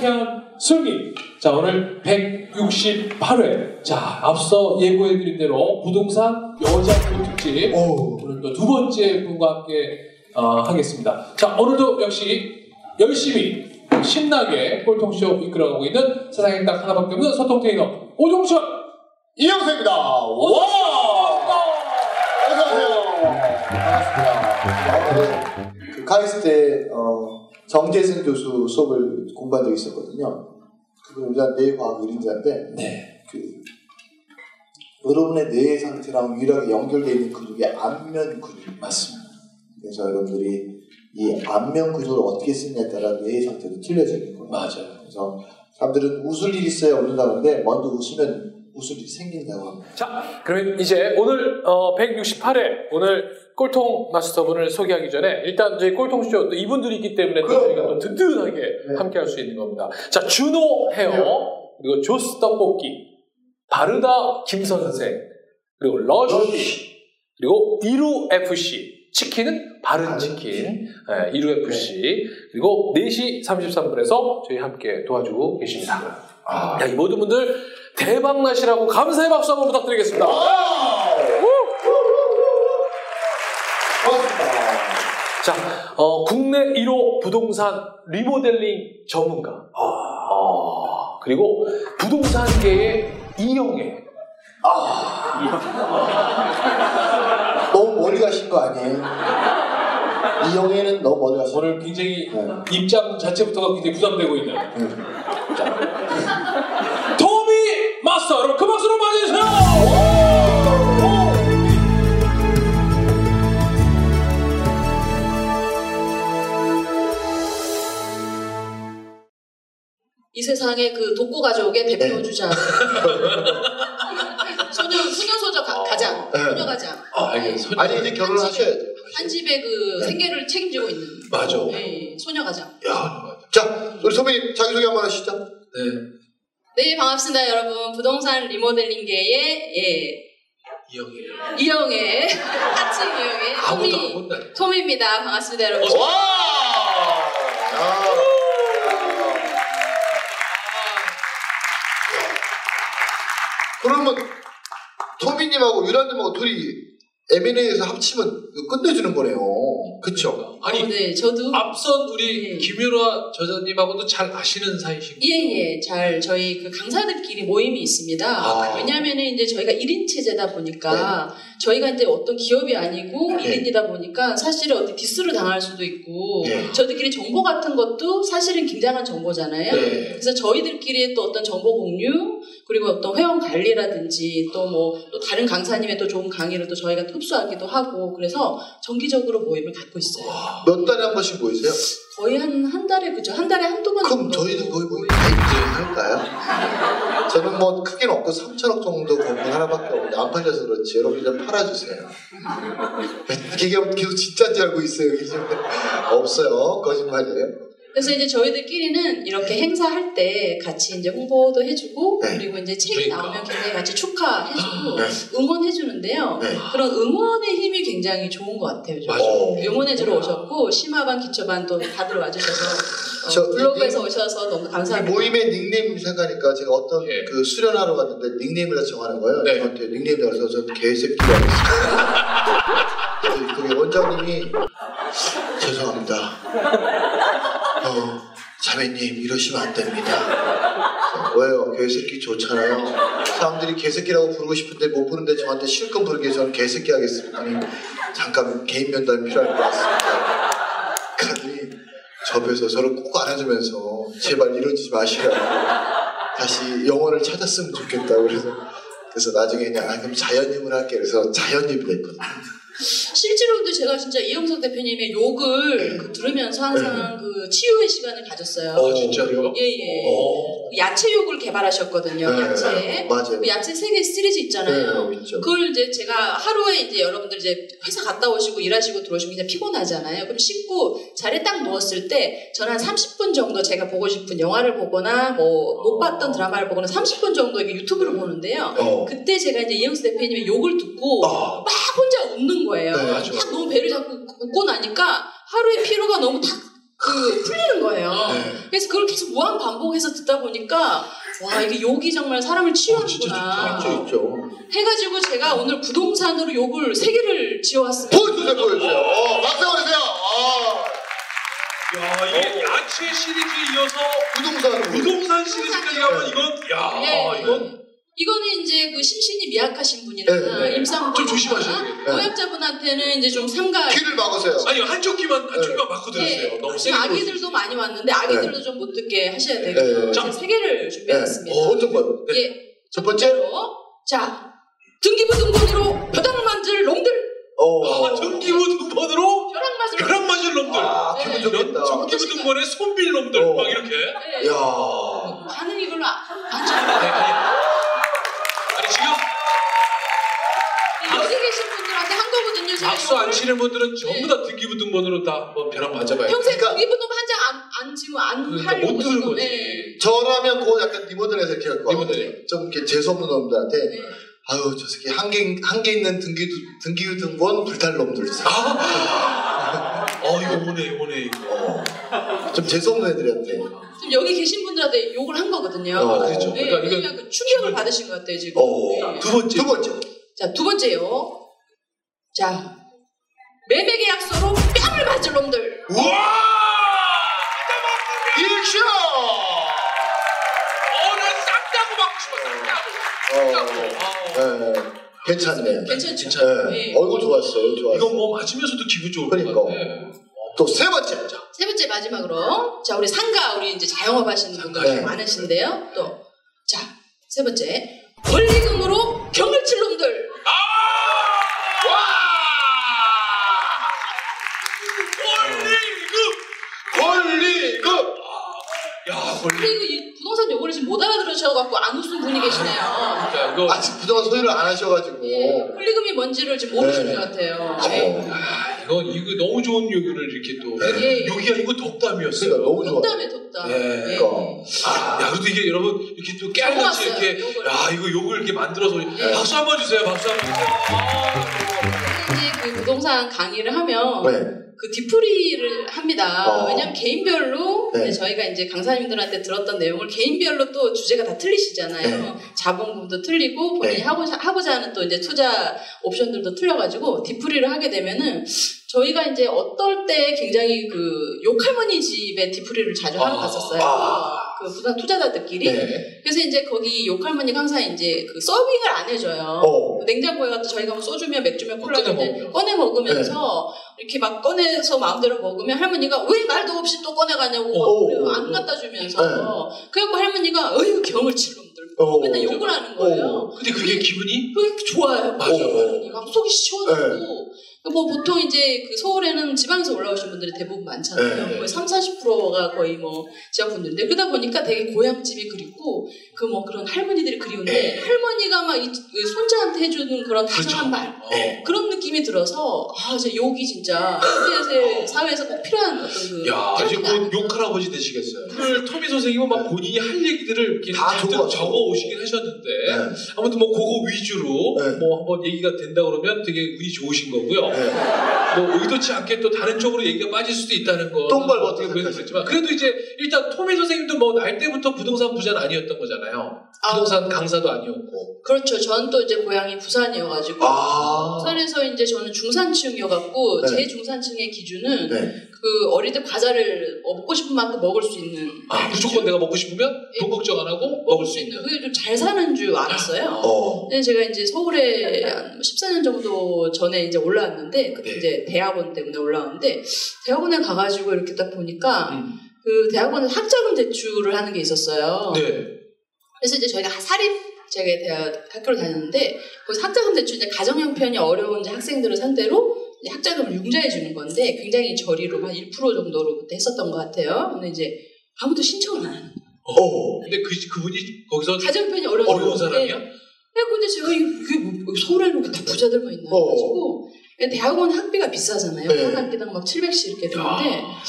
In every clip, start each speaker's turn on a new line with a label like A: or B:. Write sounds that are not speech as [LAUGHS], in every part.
A: 통쾌한 승리. 자, 오늘 168회. 자, 앞서 예고해드린 대로 부동산 여자 부 특집. 오늘 또두 번째 분과 함께 어, 하겠습니다. 자, 오늘도 역시 열심히 신나게 꼴통쇼 이끌어가고 있는 세상에 딱 하나밖에 없는 소통 테이너 오종철
B: 이영수입니다. 와! 어서오세요. 반갑습니다. 그 카이스트 때 어, 정재승 교수 수업을 공부한 적이 있었거든요. 그분 우리가 뇌과학 1인자인데
A: 네.
B: 그 여러분의 뇌 상태랑 유일하게 연결되어 있는 근육이 안면 근육
A: 맞습니다.
B: 그래서 여러분들이 이 안면 구조를 어떻게 쓰냐에 따라 뇌의 상태도 틀려지는 거예요.
A: 맞아요.
B: 그래서 사람들은 웃을 일이 있어야 웃는다는데 먼저 웃으면 일이 생긴다고 합니다.
A: 자, 그러면 이제 오늘 어, 168회 오늘 꼴통 마스터분을 소개하기 전에 일단 저희 꼴통쇼 또 이분들이 있기 때문에 또. 저희가 또 든든하게
B: 네.
A: 함께 할 수 있는 겁니다. 자, 준호 헤어,
B: 헤어.
A: 그리고 조스 떡볶이, 바르다 김 선생, 그리고 러쉬, 그리고 이루 FC, 치킨은 바른 치킨, 네, 이루 FC, 그리고 4시 33분에서 저희 함께 도와주고 계십니다.
B: 아,
A: 야, 이 모든 분들 대박 나시라고 감사의 박수 한번 부탁드리겠습니다. 자, 어, 국내 1호 부동산 리모델링 전문가. 어, 그리고 부동산계의 이영애.
B: 너무 멀리 가신 거 아니에요? 이영애는 너무 멀리 가신 거
A: 오늘 굉장히
B: 네.
A: 입장 자체부터가 굉장히 부담되고 있는.
B: 응.
A: 토미 마스터 여러분 그 박수로 맞아주세요.
C: 이 세상의 그 독고 가족의 대표 주자. [LAUGHS] 소녀, 소녀 소녀 가, 가장,
B: 네.
C: 소녀 가장.
A: 아, 이게 손-
B: 아니 이제 결혼을 하셔야죠.
C: 한 집의 그 생계를 책임지고 있는.
A: 맞아.
C: 네, 소녀 가장.
B: 야, 자 우리 선배님 자기 소개 한번 하시죠.
A: 네.
C: 네, 반갑습니다, 여러분. 부동산 리모델링계의 예,
A: 이영애.
C: 이영애, 하층 이영애,
A: 아무도 안
C: 토미,
A: 본다.
C: 토미입니다. 반갑습니다, 여러분.
B: 와. 야. 그러면 토미님하고 유라님하고 둘이 M&A에서 합치면 이거 끝내주는 거네요. 그쵸?
A: 아니
C: 어, 네, 저도.
A: 앞선 우리
C: 네.
A: 김유라 저자님하고도 잘 아시는 사이시고.
C: 예, 예. 잘, 저희 그 강사들끼리 모임이 있습니다.
B: 아.
C: 왜냐면은 이제 저희가 1인 체제다 보니까 저희가 이제 어떤 기업이 아니고
B: 네.
C: 1인이다 보니까 사실은 어디 디스를 당할 수도 있고
B: 네.
C: 저희들끼리 정보 같은 것도 사실은 굉장한 정보잖아요.
B: 네.
C: 그래서 저희들끼리 또 어떤 정보 공유 그리고 어떤 회원 관리라든지 또 뭐 또 다른 강사님의 또 좋은 강의를 또 저희가 흡수하기도 하고 그래서 정기적으로 모임을 갖고 있어요.
B: 몇 달에 한 번씩 모이세요?
C: 거의 한 한 달에 그죠? 한 달에 한두 번
B: 그럼
C: 정도.
B: 저희도 거의 뭐 가입을 할까요? 저는 뭐 크게는 없고 3천억 정도 건물 하나밖에 없는데 안 팔려서 그렇지 여러분이 좀 팔아주세요. [LAUGHS] 이게 계속 진짜인지 알고 있어요. 이게. 없어요. 거짓말이에요.
C: 그래서 이제 저희들끼리는 이렇게 행사할 때 같이 이제 홍보도 해주고
B: 네.
C: 그리고 이제 책이
A: 그러니까.
C: 나오면 굉장히 같이 축하해주고
B: 네.
C: 응원해주는데요.
B: 네.
C: 그런 응원의 힘이 굉장히 좋은 것 같아요.
B: 어.
C: 응원해주러 오셨고 심화반, 기초반 또 다들 와주셔서 어,
B: 저-
C: 블로그에서 오셔서 너무
B: 이
C: 감사합니다.
B: 모임의 닉네임 생각하니까 제가 어떤
A: 예.
B: 그 수련하러 갔는데 닉네임을 다 정하는 거예요.
A: 네.
B: 저한테 닉네임을 알려서 저 했어요. 그래서 거기 원장님이 죄송합니다. 어, 자매님 이러시면 안 됩니다. 왜요? 개새끼 좋잖아요. 사람들이 개새끼라고 부르고 싶은데 못 부르는데 저한테 실컷 부르게 저는 개새끼 하겠습니다. 아니, 잠깐 개인 면담이 필요할 것 같습니다. 그러더니 접에서 저를 꼭 안아주면서 제발 이러지 마시라고 다시 영혼을 찾았으면 좋겠다고 그래서 그래서 나중에 그냥 아, 그럼 자연님을 할게 그래서 자연님이 됐거든요.
C: 실제로 근데 제가 진짜 이영석 대표님의 욕을
B: 네.
C: 그 들으면서 항상 그 치유의 시간을 가졌어요.
A: 아, 진짜요?
C: 예, 예.
A: 어.
C: 야채 욕을 개발하셨거든요.
B: 네.
C: 야채.
B: 맞아요.
C: 그 야채 세개 시리즈 있잖아요.
B: 네, 있죠.
C: 그걸 이제 제가 하루에 이제 여러분들 이제 회사 갔다 오시고 일하시고 들어오시면 그냥 피곤하잖아요. 그럼 씻고 자리에 딱 누웠을 때 저는 한 30분 정도 제가 보고 싶은 영화를 보거나 뭐 못 봤던 드라마를 보거나 30분 정도 이게 유튜브를 보는데요.
B: 어.
C: 그때 제가 이제 이영수 대표님의 욕을 듣고
B: 아,
C: 막 혼자 웃는 거예요.
B: 네,
A: 맞아.
C: 딱 너무 배를 잡고 웃고 나니까 하루의 피로가 너무 탁그 풀리는 거예요.
B: 네.
C: 그래서 그걸 계속 무한 반복해서 듣다 보니까 와 이게 욕이 정말 사람을 치유하는구나
B: 있죠, 있죠.
C: 해가지고 제가 오늘 부동산으로 욕을 세 개를 지어왔습니다.
B: 보여주세요, 보여주세요. 어, 박수 보내세요. 아,
A: 야 이게 야채 시리즈에 이어서
B: 부동산.
A: 부동산 시리즈까지 가면 이건 야
C: 예.
A: 이건
C: 이거는 이제 그 심신이 미약하신 분이나
B: 네, 네.
C: 임상
A: 좀 조심하셔야 되겠네요.
C: 노약자분한테는 이제 좀 삼가
B: 귀를 막으세요.
A: 아니 한쪽 귀만 한쪽 귀만 막고 들으세요.
C: 예,
A: 너무
C: 지금
A: 세게.
C: 아기들도 많이 왔는데 아기들도 좀 못 듣게 하셔야 되고
B: 네.
C: 세 개를
B: 네.
C: 준비했습니다.
B: 어, 어떤 거요?
C: 예,
B: 첫 번째?
C: 로자 등기부등본으로 벼랑 만질 놈들,
B: 어.
A: 아 등기부 등본으로
C: 벼랑 만질
A: 벼락 맞을 놈들.
B: 아,
C: 네.
B: 기분 좋겠다.
A: 등기부 등본에 손빌 놈들
B: 어.
A: 막 이렇게.
C: 네.
B: 야
C: 반응이 별로 안,
A: 치는 분들은 전부 다 등기부 등본으로 다 한번 벼락 맞아봐요.
C: 평생
B: 그러니까-
C: 등기부등 한장 안, 안
A: 그러니까
C: 하려고
A: 못 들은
C: 지금,
A: 거지.
C: 네.
B: 저라면 그 약간 리모델에서 이렇게 할 거야.
A: 리모델.
B: 좀 이렇게 재수없는 놈들한테
C: 네.
B: 아유 저 새끼 한 개 한 개 있는 등기 등기 등본 불탈 놈들.
A: 아, 어 이거 오네 오네 이거.
B: 어. 좀 재수없는 애들한테.
C: 지금 여기 계신 분들한테 욕을 한 거거든요.
B: 어,
A: 그렇죠.
C: 네,
A: 그러니까
C: 왜냐면 그 충격을 받으신 것 같아요 지금.
B: 어.
C: 네.
A: 두 번째.
B: 두 번째.
C: 자, 두 번째요. 자, 매매 계 약서로 뺨을 맞을 놈들.
A: 우와!
B: 일쇼.
A: 어난 싹다고 막고 싶어 싹다고.
B: 어. 네. 괜찮네.
C: 괜찮죠?
B: 네.
C: 네.
B: 얼굴 좋았어요. 좋았어.
A: 이거 뭐 맞으면서도 기분 좋을
B: 그러니까.
A: 것 같아.
B: 또세 번째.
C: 세 번째 마지막으로. 자, 우리 상가, 우리 이제 자영업 하시는 분들
B: 네.
C: 많으신데요. 또. 자, 세 번째. 권리금으로 경을 칠 놈들.
A: 아! 와! 권리금!
B: 권리금.
A: 야 권리.
C: 그리고 이 부동산 요구를 지금 못 알아들으셔갖고 안 웃은 분이 계시네요.
A: 야 이거
B: 아직 부동산 소유를 안 하셔가지고.
C: 예, 권리금이 뭔지를 지금 모르시는
B: 네.
C: 것 같아요.
B: 어.
C: 네.
A: 아, 이거 이거 너무 좋은 요기를 이렇게 또
C: 예.
A: 여기가 이거 덕담이었어요.
B: 그러니까 너무 좋아.
C: 덕담에 덕담.
A: 네.
C: 예.
B: 그러니까.
A: 아, 야, 그래도 이게 여러분 이렇게 또 깨알같이 이렇게
C: 요걸.
A: 야 이거 욕을 이렇게 만들어서
C: 네.
A: 박수 한번 주세요. 박수 한번 주세요.
C: 이제 그 부동산 강의를 하면
B: 네.
C: 그 뒤풀이를 합니다.
B: 어.
C: 왜냐면 개인별로
B: 네.
C: 저희가 이제 강사님들한테 들었던 내용을 개인별로 또 주제가 다 틀리시잖아요. 자본금도 틀리고 본인이
B: 네.
C: 하고자, 하고자 하는 또 이제 투자 옵션들도 틀려가지고 뒤풀이를 하게 되면은 저희가 이제 어떨 때 굉장히 그 욕할머니 집에 뒤풀이를 자주 하러
A: 아.
C: 갔었어요.
B: 아.
C: 그 부산 투자자들끼리.
B: 네.
C: 그래서 이제 거기 욕할머니가 항상 이제 그 서빙을 안 해줘요.
B: 어.
C: 냉장고에 갖다 저희가 뭐 소주면 맥주면 콜라
A: 먹으면.
C: 꺼내 먹으면서 이렇게 막 꺼내서 마음대로 먹으면 할머니가 왜 말도 없이 또 꺼내가냐고. 그래요. 안 갖다 주면서
B: 네.
C: 그래갖고 할머니가 어휴 경을 칠 놈들
B: 어.
C: 맨날 욕을 하는 거예요.
A: 근데 그게 기분이
C: 그게 좋아요.
A: 맞아,
B: 맞아.
C: 할머니 막 속이 시원하고
B: 네.
C: 뭐 보통 이제 그 서울에는 지방에서 올라오신 분들이 대부분 많잖아요.
B: 네.
C: 거의 3, 40%가 거의 뭐 지방 분들인데 그러다 보니까 되게 고향집이 그립고 그 뭐 그런 할머니들이 그리운데
B: 네.
C: 할머니가 막 이 손자한테 해주는 그런
A: 그렇죠.
C: 다정한 말
A: 어.
C: 그런 느낌이 들어서 아, 제 욕이 진짜 현대 사회에서 꼭 필요한 어떤 그
A: 야, 이제
C: 태도가
A: 곧 욕 할아버지 되시겠어요. 오늘 토미 선생님은 막 본인이 할 얘기들을 이렇게
B: 다 적어왔어요.
A: 적어 오시긴 하셨는데
B: 네.
A: 아무튼 뭐 그거 위주로
B: 네.
A: 뭐 한번 얘기가 된다 그러면 되게 운이 좋으신 거고요.
B: 네.
A: 뭐 의도치 않게 또 다른 쪽으로 얘기가 빠질 수도 있다는
B: 거똥 밟았다
A: 어떻게 보였지만 그래도 이제 일단 토미 선생님도 뭐 날 때부터 부동산 부자는 아니었던 거잖아요.
C: 아,
A: 부동산 강사도 아니었고.
C: 그렇죠. 저는 또 이제 고향이 부산이어가지고
B: 아.
C: 부산에서 이제 저는 중산층이어갖고
B: 네.
C: 제 중산층의 기준은
B: 네.
C: 그 어릴 때 과자를 어, 먹고 싶은 만큼 먹을 수 있는
A: 아 무조건 내가 먹고 싶으면 돈 걱정 안 하고 먹을 수 있는.
C: 그게 좀 잘 사는 줄 알았어요.
B: 어.
C: 근데 제가 이제 서울에 한 14년 정도 전에 이제 올라왔는데 그때
A: 네.
C: 이제 대학원 때문에 올라왔는데 대학원에 가가지고 이렇게 딱 보니까
A: 음.
C: 그 대학원에 학자금 대출을 하는 게 있었어요.
A: 네.
C: 그래서 이제 저희가 사립 제가 대학 학교를 다녔는데 거기서 학자금 대출 이제 가정 형편이 어려운 이제 학생들을 상대로 이제 학자금을 융자해 주는 건데 굉장히 저리로 한 1% 정도로 그때 했었던 것 같아요. 근데 이제 아무도 신청을 안 하는.
B: 어.
A: 근데 그 그분이 거기서
C: 가정 형편이 어려운
A: 어려운
C: 사람인데
A: 사람이야?
C: 네, 근데 제가 이게, 뭐, 서울에는 이렇게 다 부자들만 있나
B: 어.
C: 해가지고 대학원 학비가 비싸잖아요.
B: 네.
C: 한 학기당 막 700씩 이렇게 되는데
A: 야.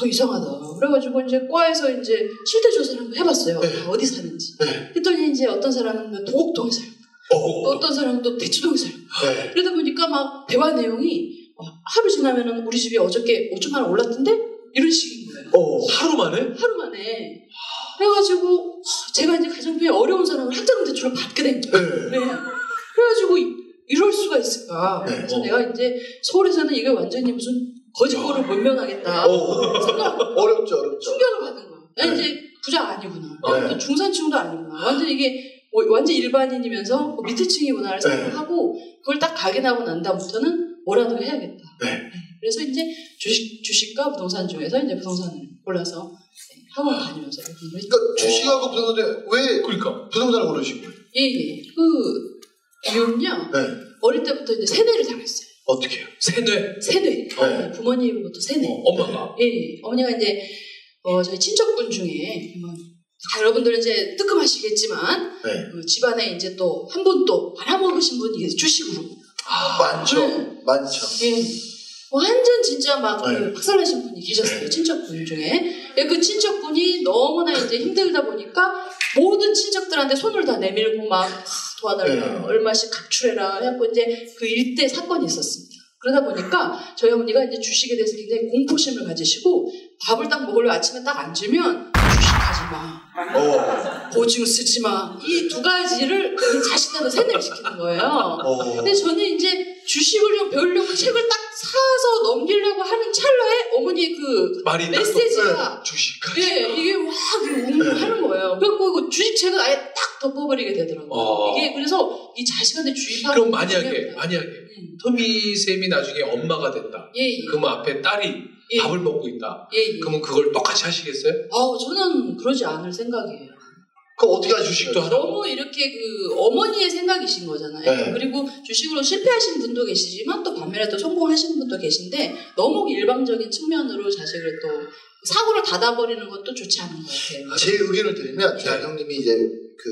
C: 어, 이상하다. 그래가지고 이제 과에서 이제 실태 조사를 한번 해봤어요.
B: 네.
C: 다 어디 사는지.
B: 네.
C: 이제 어떤 사람은 뭐 도곡동에 살고,
B: 어.
C: 어떤 사람은 또 대치동에 살고.
B: 네.
C: 그러다 보니까 막 대화 내용이 어, 하루 지나면은 우리 집이 어저께 5천만 원 올랐던데 이런 식인 거예요.
B: 어.
A: 하루 만에?
C: 하루 만에. 그래가지고 제가 이제 가정비에 어려운 사람을 학자금 대출을 받게 된 거예요.
B: 네.
C: 네. 그래가지고 이- 이럴 수가 있을까.
B: 네.
C: 그래서
A: 어.
C: 내가 이제 서울에서는 이게 완전히 무슨 거짓말을 본면하겠다.
B: 어.
C: 생각,
B: 어렵죠, 어렵죠.
C: 충격을 받은 거야. 나
B: 네.
C: 이제 부자 아니구나.
B: 네.
C: 또 중산층도 아니구나. 완전 이게 뭐- 완전 일반인이면서 뭐 밑에 층이구나를
B: 네.
C: 생각하고 그걸 딱 각인하고 난 다음부터는 뭐라도 해야겠다.
B: 네.
C: 그래서 이제 주식, 주식과 부동산 중에서 이제 부동산을 골라서 네, 학원 다니면서.
B: 그러니까 주식하고 부동산인데 왜
A: 그러니까.
B: 부동산을 고르신 거예요?
C: 예, 예. 그 이유는요.
B: 네.
C: 어릴 때부터 이제 세뇌를 당했어요.
B: 어떻게 해요?
A: 세뇌.
C: 세뇌.
B: 네.
C: 부모님부터 세뇌.
A: 어, 엄마가.
C: 예, 예. 어머니가 이제 어, 저희 친척분 중에 한번 다 여러분들은 이제 뜨끔하시겠지만
B: 네.
C: 그 집안에 이제 또한분또 팔아먹으신 분이. 주식으로.
A: 아,
B: 많죠.
C: 네.
B: 많죠.
C: 예. 완전 진짜 막그
B: 네.
C: 박살나신 분이 계셨어요. 친척분 중에. 예, 그 친척분이 너무나 이제 힘들다 보니까 모든 친척들한테 손을 다 내밀고 막 하, 도와달라.
B: 네.
C: 얼마씩 각출해라. 해갖고 이제 그 일대 사건이 있었습니다. 그러다 보니까 저희 어머니가 이제 주식에 대해서 굉장히 공포심을 가지시고 밥을 딱 먹으려 아침에 딱 앉으면 주식하지 마.
B: 어.
C: 보증 쓰지 마. 이 두 가지를 그 자신한테 세뇌를 시키는 거예요.
B: 어.
C: 근데 저는 이제 주식을 좀 배우려고 책을 딱 사서 넘기려고 하는 찰나에 어머니 그
A: 말이 딱
C: 메시지가
A: 주식까지.
C: 예, 이게 막 웅하는 거예요. 그래갖고 그 주식책을 아예 딱 덮어버리게 되더라고요.
A: 어.
C: 이게 그래서 이 자식한테 주입하는
A: 그럼
C: 게
A: 만약에
C: 중요합니다.
A: 만약에
C: 음.
A: 터미 쌤이 나중에 엄마가 됐다.
C: 예, 예.
A: 그러면 앞에 딸이
C: 예.
A: 밥을 먹고 있다.
C: 예, 예.
A: 그러면 그걸 똑같이 하시겠어요?
C: 아우, 저는 그러지 않을 생각이에요.
B: 그럼 어떻게 하실
A: 주식도? 하라고.
C: 너무 이렇게 그 어머니의 생각이신 거잖아요.
B: 네.
C: 그리고 주식으로 실패하신 분도 계시지만 또 반면에 또 성공하시는 분도 계신데 너무 일방적인 측면으로 자식을 또 사고를 닫아버리는 것도 좋지 않은 것 같아요.
B: 제 의견을 드리면 자 형님이 이제 그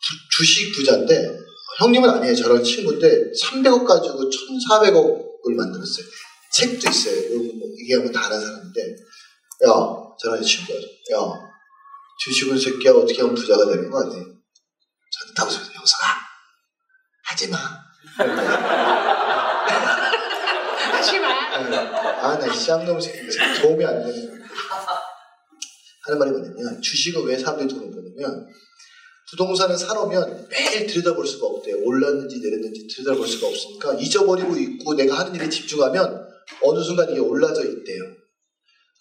B: 부- 주식 부자인데 형님은 아니에요 저랑 친구인데 300억 가지고 1,400억을 만들었어요 책도 있어요 이거 뭐 얘기하면 다 아는 사람인데 야 저랑 친구야 야 주식은 새끼야 어떻게 하면 부자가 되는 거 같아 저한테 다 웃어요 형사가 하지마
C: 하지마.
B: 아나 쌍놈 새끼 진짜 도움이 안 되네 하는 말이 뭐냐면 주식은 왜 사람들이 돈을 버냐면 부동산을 사놓으면 매일 들여다볼 수가 없대요. 올랐는지 내렸는지 들여다볼 수가 없으니까 잊어버리고 있고 내가 하는 일에 집중하면 어느 순간 이게 올라져 있대요.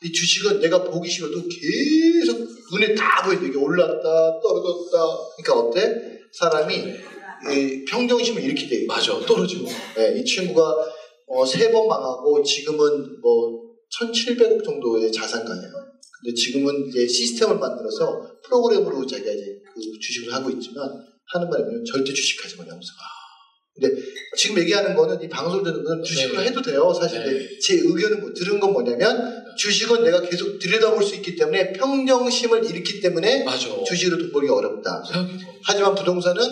B: 이 주식은 내가 보기 싫어도 계속 눈에 다 보이는데 이게 올랐다 떨어졌다. 그러니까 어때? 사람이 이 평정심을 잃게 돼요.
A: 맞아. 떨어지고.
B: 네, 이 친구가 어, 세 번 망하고 지금은 뭐 1,700억 정도의 자산가예요. 근데 지금은 이제 시스템을 만들어서 프로그램으로 자기가 이제 그 주식을 하고 있지만 하는 말이면 절대 주식하지 마, 영수가. 근데 지금 얘기하는 거는 이 방송을 듣는 거는 주식으로
A: 네.
B: 해도 돼요. 사실
A: 네.
B: 제 의견은 뭐, 들은 건 뭐냐면 주식은 내가 계속 들여다볼 수 있기 때문에 평정심을 잃기 때문에
A: 맞아.
B: 주식으로 돈 벌기가 어렵다. 하지만 부동산은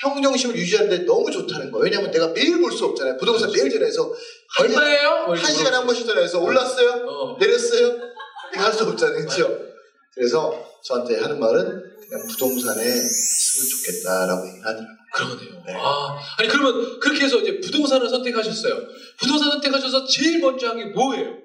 B: 평정심을 유지하는데 너무 좋다는 거예요. 왜냐면 내가 매일 볼 수 없잖아요. 부동산 매일 전화해서
A: 얼마예요?
B: 한 시간에 한 번씩 전화해서 올랐어요?
A: 어.
B: 내렸어요? 이거 할 수 없잖아요. 그렇죠? 그래서 저한테 하는 말은 그냥 부동산에 있으면 좋겠다라고 얘기를 하더라고요.
A: 그러네요.
B: 네.
A: 아, 아니 그러면 그렇게 해서 이제 부동산을 선택하셨어요. 부동산 선택하셔서 제일 먼저 한 게 뭐예요?